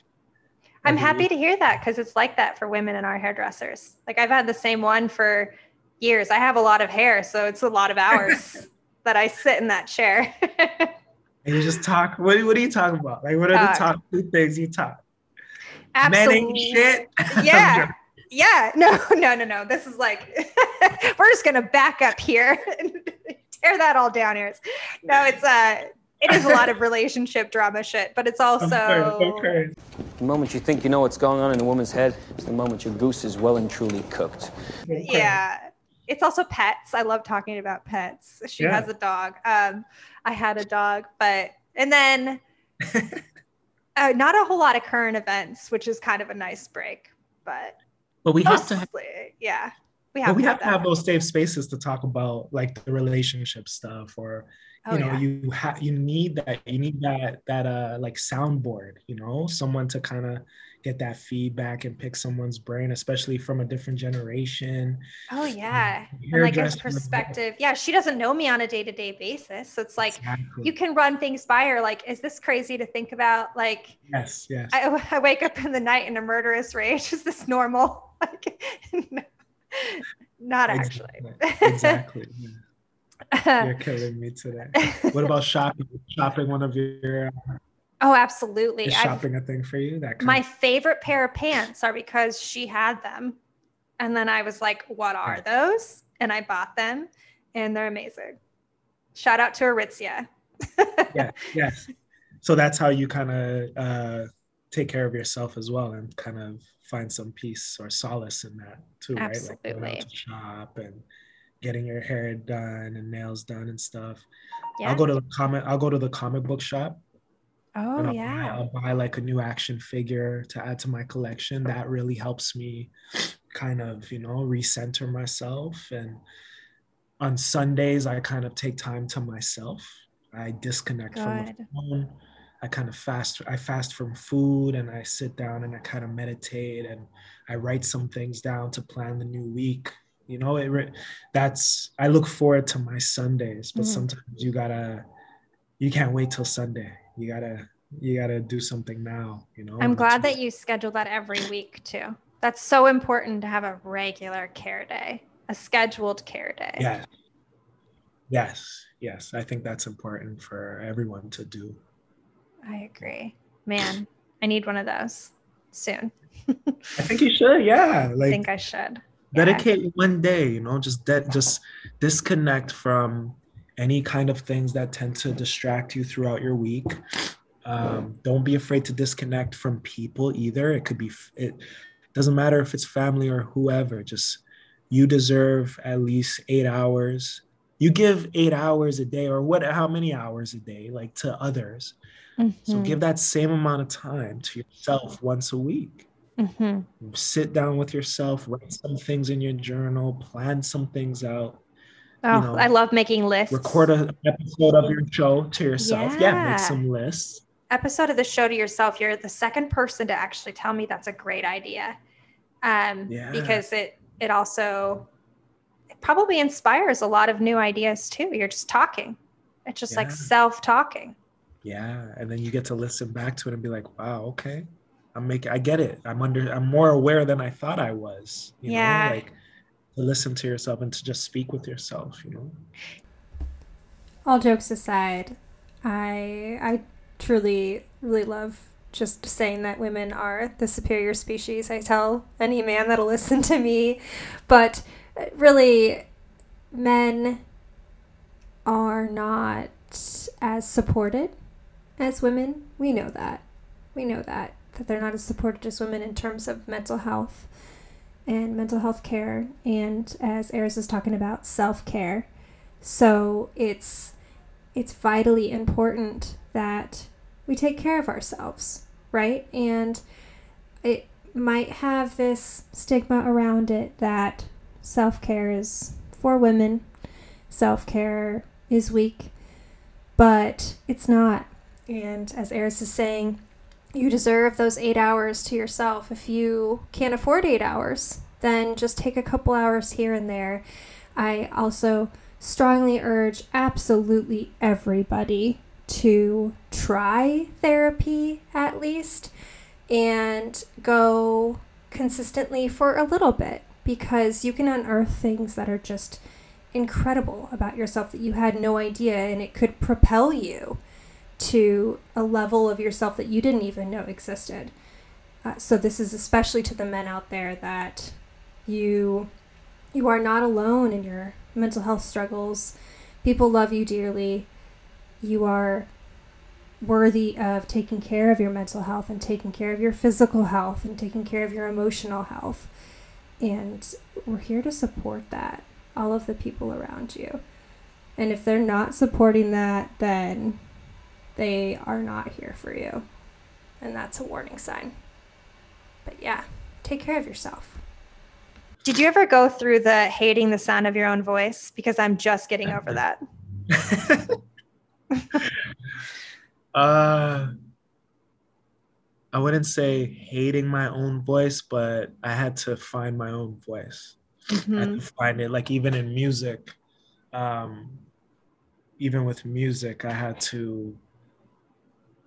I'm happy to hear that because it's like that for women in our hairdressers. Like I've had the same one for years. I have a lot of hair, so it's a lot of hours (laughs) that I sit in that chair. and you just talk. What, what are you talking about? Like, what are the top two things you talk? Absolutely. shit. (laughs) Yeah. yeah. No, no, no, no. This is like, (laughs) we're just to back up here and tear that all down here. No, it's, uh, it is a lot of relationship drama shit, but it's (laughs) also okay, okay. The moment you think you know what's going on in a woman's head is the moment your goose is well and truly cooked. Yeah it's also pets. I love talking about pets. She yeah. has a dog. Um, I had a dog, but and then (laughs) uh, not a whole lot of current events, which is kind of a nice break. But but we have to have, yeah we have we have to have those safe spaces to talk about like the relationship stuff or you oh, know yeah. you have you need that you need that that uh like soundboard you know someone to kind of get that feedback and pick someone's brain, especially from a different generation. Oh yeah. And like his perspective. Yeah, she doesn't know me on a day-to-day basis. So it's like exactly. you can run things by her like, is this crazy to think about? Like yes, yes. I, I wake up in the night in a murderous rage. (laughs) Is this normal? (laughs) Like (laughs) no, not actually. Exactly. You're killing me today. What about (laughs) shopping? Shopping one of your uh, Oh, absolutely. Is shopping I've, a thing for you? That my of- favorite pair of pants are because she had them. And then I was like, what are those? And I bought them and they're amazing. Shout out to Aritzia. yeah, yes. So that's how you kind of uh, take care of yourself as well and kind of find some peace or solace in that too, Absolutely. right? Like going out to shop and getting your hair done and nails done and stuff. Yeah. I'll go to the comic. I'll go to the comic book shop Oh I'll yeah. Buy, I'll buy like a new action figure to add to my collection. That really helps me kind of, you know, recenter myself. And on Sundays, I kind of take time to myself. I disconnect Good. from the phone. I kind of fast. I fast from food, and I sit down and I kind of meditate, and I write some things down to plan the new week. You know, it. That's. I look forward to my Sundays, but mm. sometimes you gotta. You can't wait till Sunday you gotta you gotta do something now you know i'm glad that you schedule that every week too that's so important to have a regular care day a scheduled care day yeah yes yes i think that's important for everyone to do i agree man i need one of those soon (laughs) i think you should yeah like i think i should dedicate yeah. one day you know just de- just disconnect from any kind of things that tend to distract you throughout your week. Um, don't be afraid to disconnect from people either. It could be, it doesn't matter if it's family or whoever, just you deserve at least eight hours. You give eight hours a day or what, how many hours a day, like to others. Mm-hmm. So give that same amount of time to yourself once a week. Mm-hmm. Sit down with yourself, write some things in your journal, plan some things out Oh, you know, I love making lists. Record an episode of your show to yourself. Yeah. yeah, make some lists. Episode of the show to yourself. You're the second person to actually tell me that's a great idea. Um, yeah. because it it also it probably inspires a lot of new ideas too. You're just talking. It's just yeah. like self-talking. Yeah. And then you get to listen back to it and be like, wow, okay. I'm making I get it. I'm under I'm more aware than I thought I was. You yeah. Know? Like to listen to yourself and to just speak with yourself you know all jokes aside i i truly really love just saying that women are the superior species i tell any man that'll (laughs) listen to me but uh, really men are not as supported as women we know that we know that that they're not as supported as women in terms of mental health and mental health care, and as Eris is talking about, self care. So it's it's vitally important that we take care of ourselves, right? And it might have this stigma around it that self care is for women, self care is weak, but it's not. And as Eris is saying, you deserve those eight hours to yourself. If you can't afford eight hours, then just take a couple hours here and there. I also strongly urge absolutely everybody to try therapy at least and go consistently for a little bit because you can unearth things that are just incredible about yourself that you had no idea and it could propel you to a level of yourself that you didn't even know existed. Uh, so this is especially to the men out there that you you are not alone in your mental health struggles. People love you dearly. You are worthy of taking care of your mental health and taking care of your physical health and taking care of your emotional health. And we're here to support that, all of the people around you. And if they're not supporting that, then they are not here for you. And that's a warning sign. But yeah, take care of yourself. Did you ever go through the hating the sound of your own voice? Because I'm just getting over (laughs) that. (laughs) uh, I wouldn't say hating my own voice, but I had to find my own voice. Mm-hmm. I had to find it. Like even in music, um, even with music, I had to.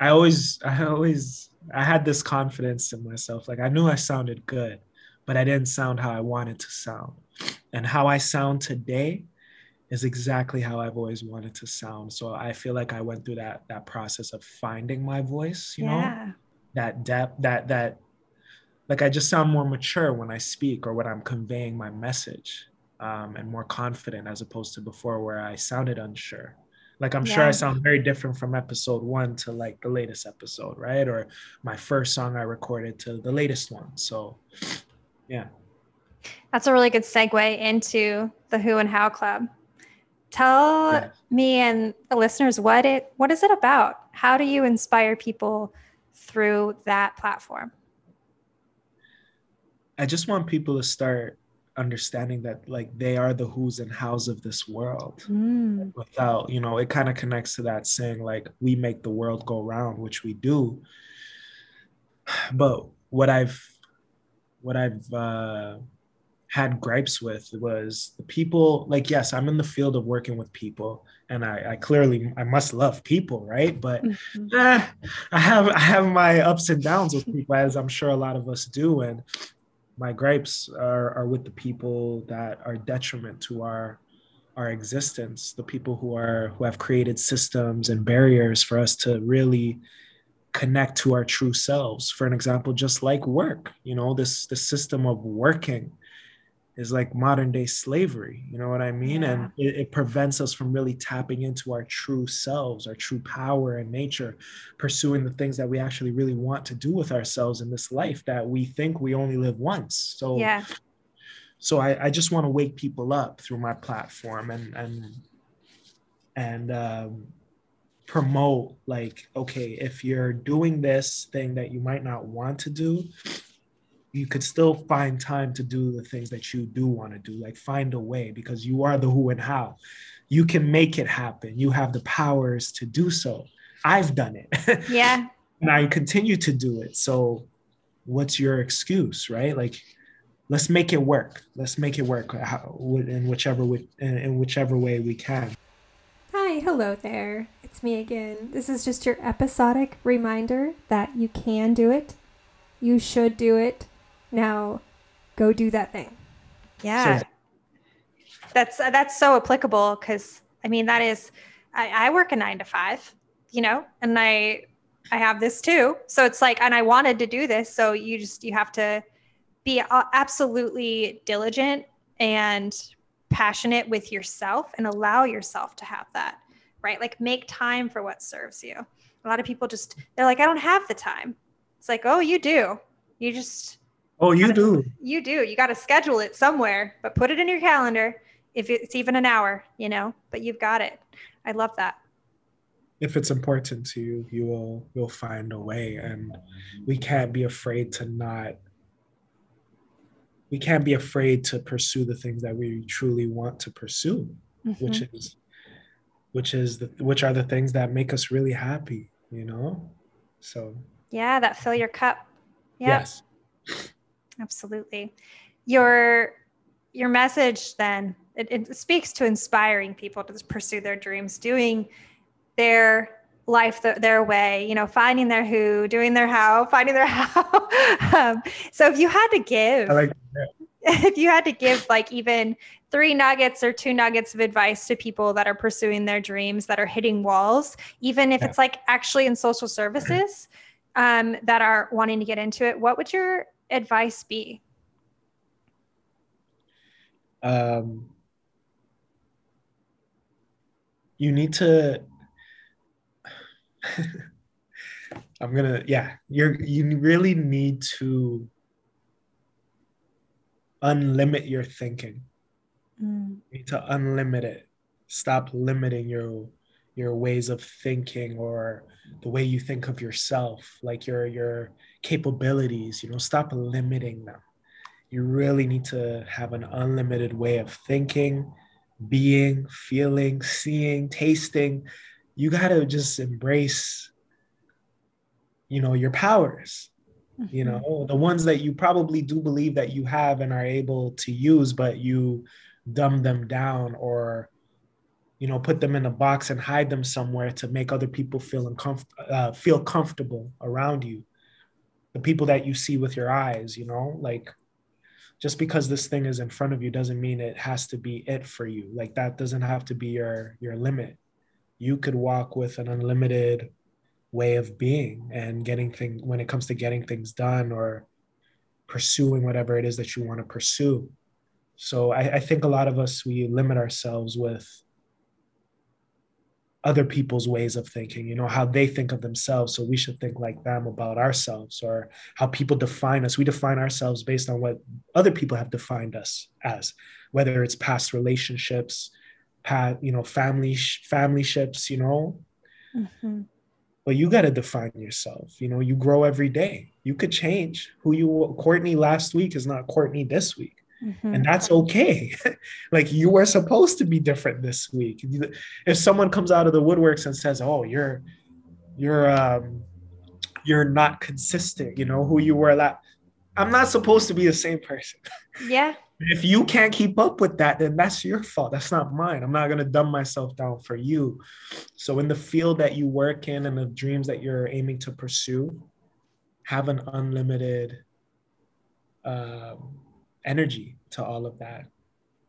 I always, I always, I had this confidence in myself. Like I knew I sounded good, but I didn't sound how I wanted to sound. And how I sound today is exactly how I've always wanted to sound. So I feel like I went through that that process of finding my voice, you yeah. know, that depth, that that like I just sound more mature when I speak or when I'm conveying my message, um, and more confident as opposed to before where I sounded unsure. Like I'm yeah. sure I sound very different from episode one to like the latest episode, right? Or my first song I recorded to the latest one. So, yeah. That's a really good segue into the Who and How Club. Tell me and the listeners what it what is it about? How do you inspire people through that platform? I just want people to start understanding that like they are the who's and how's of this world mm. without you know it kind of connects to that saying like we make the world go round which we do but what i've what i've uh had gripes with was the people like yes i'm in the field of working with people and i, I clearly i must love people right but mm-hmm. eh, i have i have my ups and downs with people as i'm sure a lot of us do and my gripes are, are with the people that are detriment to our our existence the people who are who have created systems and barriers for us to really connect to our true selves. For an example just like work you know this the system of working is like modern day slavery you know what i mean? Yeah. and it, it, prevents us from really tapping into our true selves our true power and nature pursuing the things that we actually really want to do with ourselves in this life that we think we only live once. So yeah. so i, I just want to wake people up through my platform and and and um, promote like okay if you're doing this thing that you might not want to do you could still find time to do the things that you do want to do like find a way because you are the who and how. You can make it happen. You have the powers to do so. I've done it. (laughs) Yeah. And i continue to do it. So what's your excuse right? Like let's make it work. Let's make it work uh, in whichever in whichever way we can. Hi hello there. It's me again. This is just your episodic reminder that you can do it. You should do it now go do that thing. Yeah. So, that's uh, that's so applicable because I mean that is I, I work a nine to five, you know, and I I have this too. So it's like, and I wanted to do this. So you just, you have to be absolutely diligent and passionate with yourself and allow yourself to have that, right? Like make time for what serves you. A lot of people just, they're like, I don't have the time. It's like, oh, you do. You just, Oh, you gotta, do. You do. You got to schedule it somewhere, but put it in your calendar if it's even an hour, you know, but you've got it. I love that. If it's important to you, you will you'll find a way and we can't be afraid to not we can't be afraid to pursue the things that we truly want to pursue, mm-hmm. which is which is the which are the things that make us really happy, you know? So Yeah, that fill your cup. Yep. Yes. Absolutely. Your your message then it, it speaks to inspiring people to pursue their dreams, doing their life the, their way, you know, finding their who, doing their how, (laughs) finding their how. um, so if you had to give, like (laughs) if you had to give like even three nuggets or two nuggets of advice to people that are pursuing their dreams, that are hitting walls, even if yeah. it's like actually in social services um, that are wanting to get into it, what would your advice be? Um, you need to. (laughs) I'm gonna, yeah, you're, you really need to unlimit your thinking. Mm. You need to unlimit it. Stop limiting your your ways of thinking or the way you think of yourself, like your your capabilities, you know, stop limiting them. You really need to have an unlimited way of thinking, being, feeling, seeing, tasting. You got to just embrace, you know, your powers. you mm-hmm. know the ones that you probably do believe that you have and are able to use but you dumb them down or you know put them in a box and hide them somewhere to make other people feel uncomfortable uh, feel comfortable around you. The people that you see with your eyes you know like just because this thing is in front of you doesn't mean it has to be it for you. Like that doesn't have to be your your limit. You could walk with an unlimited way of being and getting things when it comes to getting things done or pursuing whatever it is that you want to pursue. So I, I think a lot of us we limit ourselves with other people's ways of thinking, you know, how they think of themselves. So we should think like them about ourselves or how people define us. We define ourselves based on what other people have defined us as, whether it's past relationships, past, you know, family, family ships, you know. Mm-hmm. But you got to define yourself. You know, you grow every day. You could change who you, Courtney last week is not Courtney this week. Mm-hmm. And that's okay. (laughs) like you were supposed to be different this week. If someone comes out of the woodworks and says, "Oh, you're you're um you're not consistent," you know, who you were that I'm not supposed to be the same person. (laughs) Yeah. if you can't keep up with that, then that's your fault. That's not mine. I'm not going to dumb myself down for you. So, in the field that you work in and the dreams that you're aiming to pursue, have an unlimited um, energy to all of that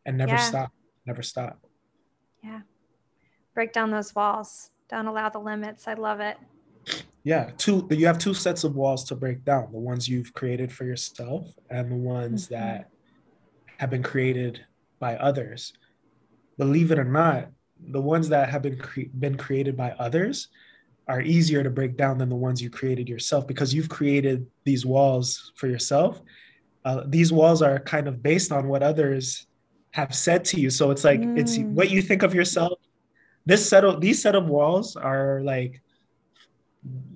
and never yeah. stop, never stop. Yeah. Break down those walls. Don't allow the limits. I love it. Yeah, two you have two sets of walls to break down, the ones you've created for yourself and the ones mm-hmm. that have been created by others. Believe it or not, the ones that have been cre- been created by others are easier to break down than the ones you created yourself because you've created these walls for yourself uh, these walls are kind of based on what others have said to you. So it's like mm. it's what you think of yourself. This set of these set of walls are like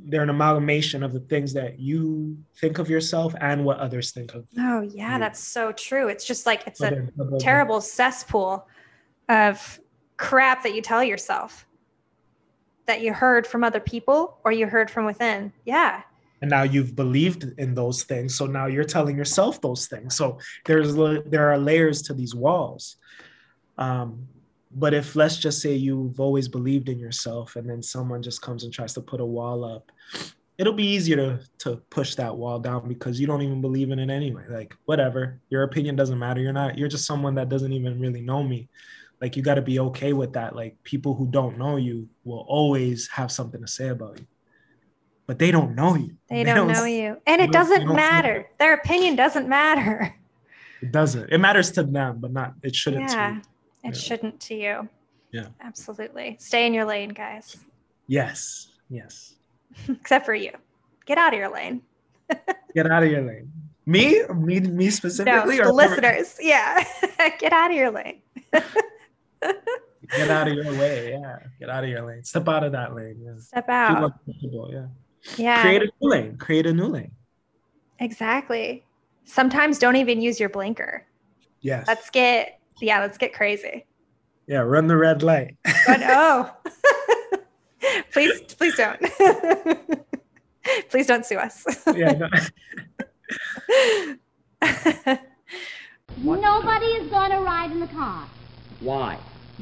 they're an amalgamation of the things that you think of yourself and what others think of. Oh yeah, you. that's so true. It's just like it's a terrible cesspool of crap that you tell yourself that you heard from other people or you heard from within. Yeah and now you've believed in those things. So now you're telling yourself those things. So there's there are layers to these walls. Um, but if let's just say you've always believed in yourself and then someone just comes and tries to put a wall up it'll be easier to, to push that wall down because you don't even believe in it anyway. Like whatever. Your opinion doesn't matter. You're not you're just someone that doesn't even really know me. Like you got to be okay with that. Like people who don't know you will always have something to say about you but they don't know you. They, they don't, don't, know you. And it doesn't matter. Their opinion doesn't matter. It doesn't. It matters to them, but not it shouldn't yeah, It yeah. shouldn't to you. Yeah. Absolutely. Stay in your lane, guys. Yes. Yes. (laughs) Except for you. Get out of your lane. (laughs) Get out of your lane. Me? Me me specifically? No, the listeners. Yeah. (laughs) Get out of your lane. Get out of your way. Yeah. Get out of your lane. Step out of that lane. Yeah. Step out. Yeah. Yeah. Create a new lane. Create a new lane. Exactly. Sometimes don't even use your blinker. Yes. Let's get yeah, let's get crazy. Yeah, run the red light. but (laughs) oh. (laughs) please please don't. (laughs) please don't sue us. yeah. No. Nobody is going to ride in the car. Why?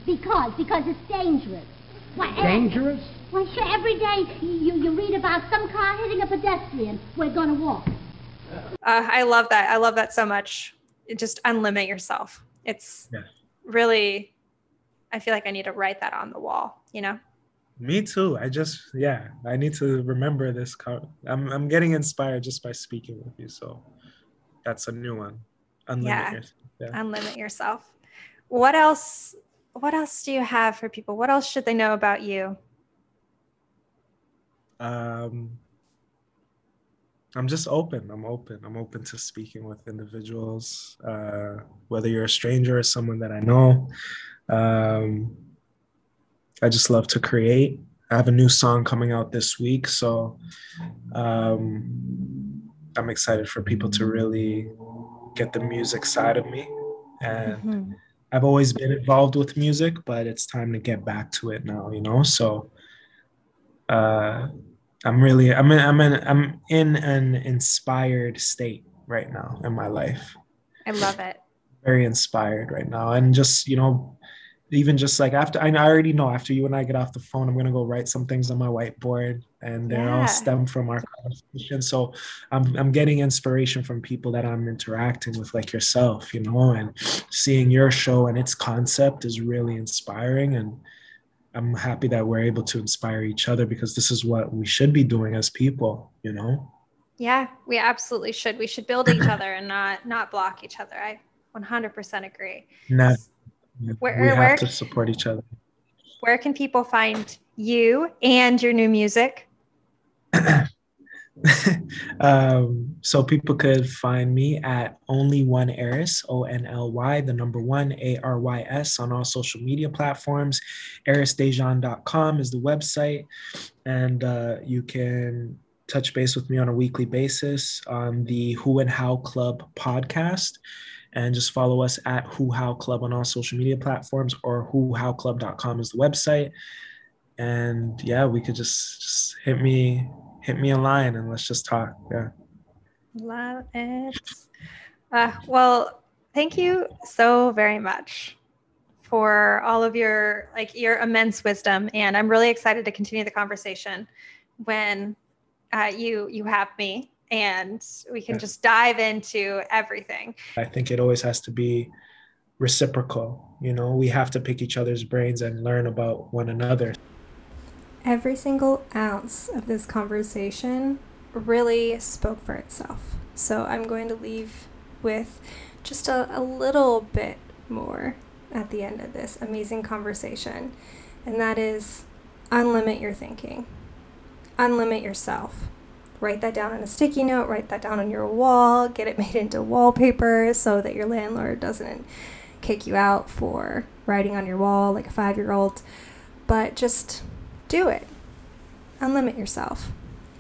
Because because it's dangerous. Why, dangerous? Why, sure, every day you, you read about some car hitting a pedestrian. We're going to walk. Uh, I love that. I love that so much. It just unlimit yourself. It's yeah. really, I feel like I need to write that on the wall, you know? Me too. I just, yeah, I need to remember this. Car- I'm, I'm getting inspired just by speaking with you. So that's a new one. Unlimit yeah. yourself. Yeah. Unlimit yourself. What else? What else do you have for people? What else should they know about you? Um, I'm just open. I'm open. I'm open to speaking with individuals, uh, whether you're a stranger or someone that I know. Um, I just love to create. I have a new song coming out this week, so um, I'm excited for people to really get the music side of me. And mm-hmm. I've always been involved with music, but it's time to get back to it now, you know? So uh, I'm really I'm in, I'm in I'm in an inspired state right now in my life. I love it. Very inspired right now, and just you know, even just like after I already know after you and I get off the phone, I'm gonna go write some things on my whiteboard, and they're Yeah. all stem from our conversation. So I'm I'm getting inspiration from people that I'm interacting with, like yourself, you know, and seeing your show and its concept is really inspiring and. I'm happy that we're able to inspire each other because this is what we should be doing as people, you know? Yeah, we absolutely should. We should build each other and not not block each other. I 100% agree. Not, Where- we have where- to support each other. Where can people find you and your new music? (clears throat) (laughs) um, so people could find me at only one Eris, O N L Y, the number one A R Y S on all social media platforms. ErisDejan.com is the website, and uh, you can touch base with me on a weekly basis on the Who and How Club podcast. And just follow us at Who How Club on all social media platforms or whohowclub.com is the website. And yeah, we could just, just hit me hit me a line and let's just talk. Yeah. Love it. Uh, well, thank you so very much for all of your like your immense wisdom, and I'm really excited to continue the conversation when uh, you you have me, and we can Yeah. just dive into everything. I think it always has to be reciprocal. You know, we have to pick each other's brains and learn about one another. Every single ounce of this conversation really spoke for itself. So I'm going to leave with just a, a little bit more at the end of this amazing conversation. And that is unlimit your thinking, unlimit yourself. Write that down on a sticky note, write that down on your wall, get it (laughs) made into wallpaper so that your landlord doesn't kick you out for writing on your wall like a five year old. But just do it. Unlimit yourself.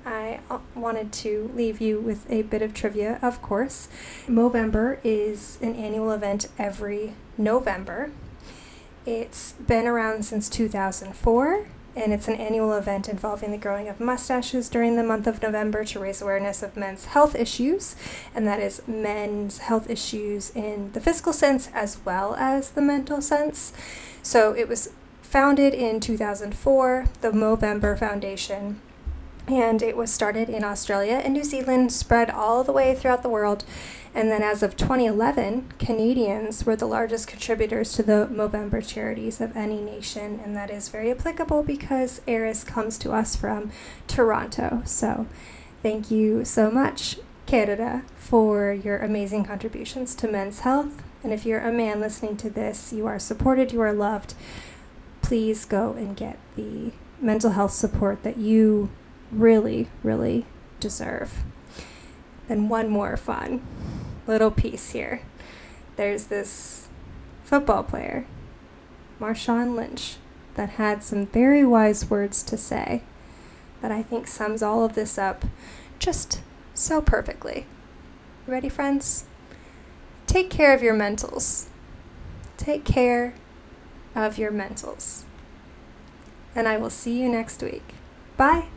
I uh, wanted to leave you with a bit of trivia, of course. Movember is an annual event every November. It's been around since 2004, and it's an annual event involving the growing of mustaches during the month of November to raise awareness of men's health issues, and that is men's health issues in the physical sense as well as the mental sense. So it was founded in 2004, the Movember Foundation, and it was started in Australia and New Zealand, spread all the way throughout the world. And then as of 2011, Canadians were the largest contributors to the Movember charities of any nation, and that is very applicable because Eris comes to us from Toronto. So thank you so much, Canada, for your amazing contributions to men's health. And if you're a man listening to this, you are supported, you are loved please go and get the mental health support that you really, really deserve. And one more fun little piece here. There's this football player, Marshawn Lynch, that had some very wise words to say that I think sums all of this up just so perfectly. Ready, friends? Take care of your mentals. Take care of your mentals. And I will see you next week. Bye.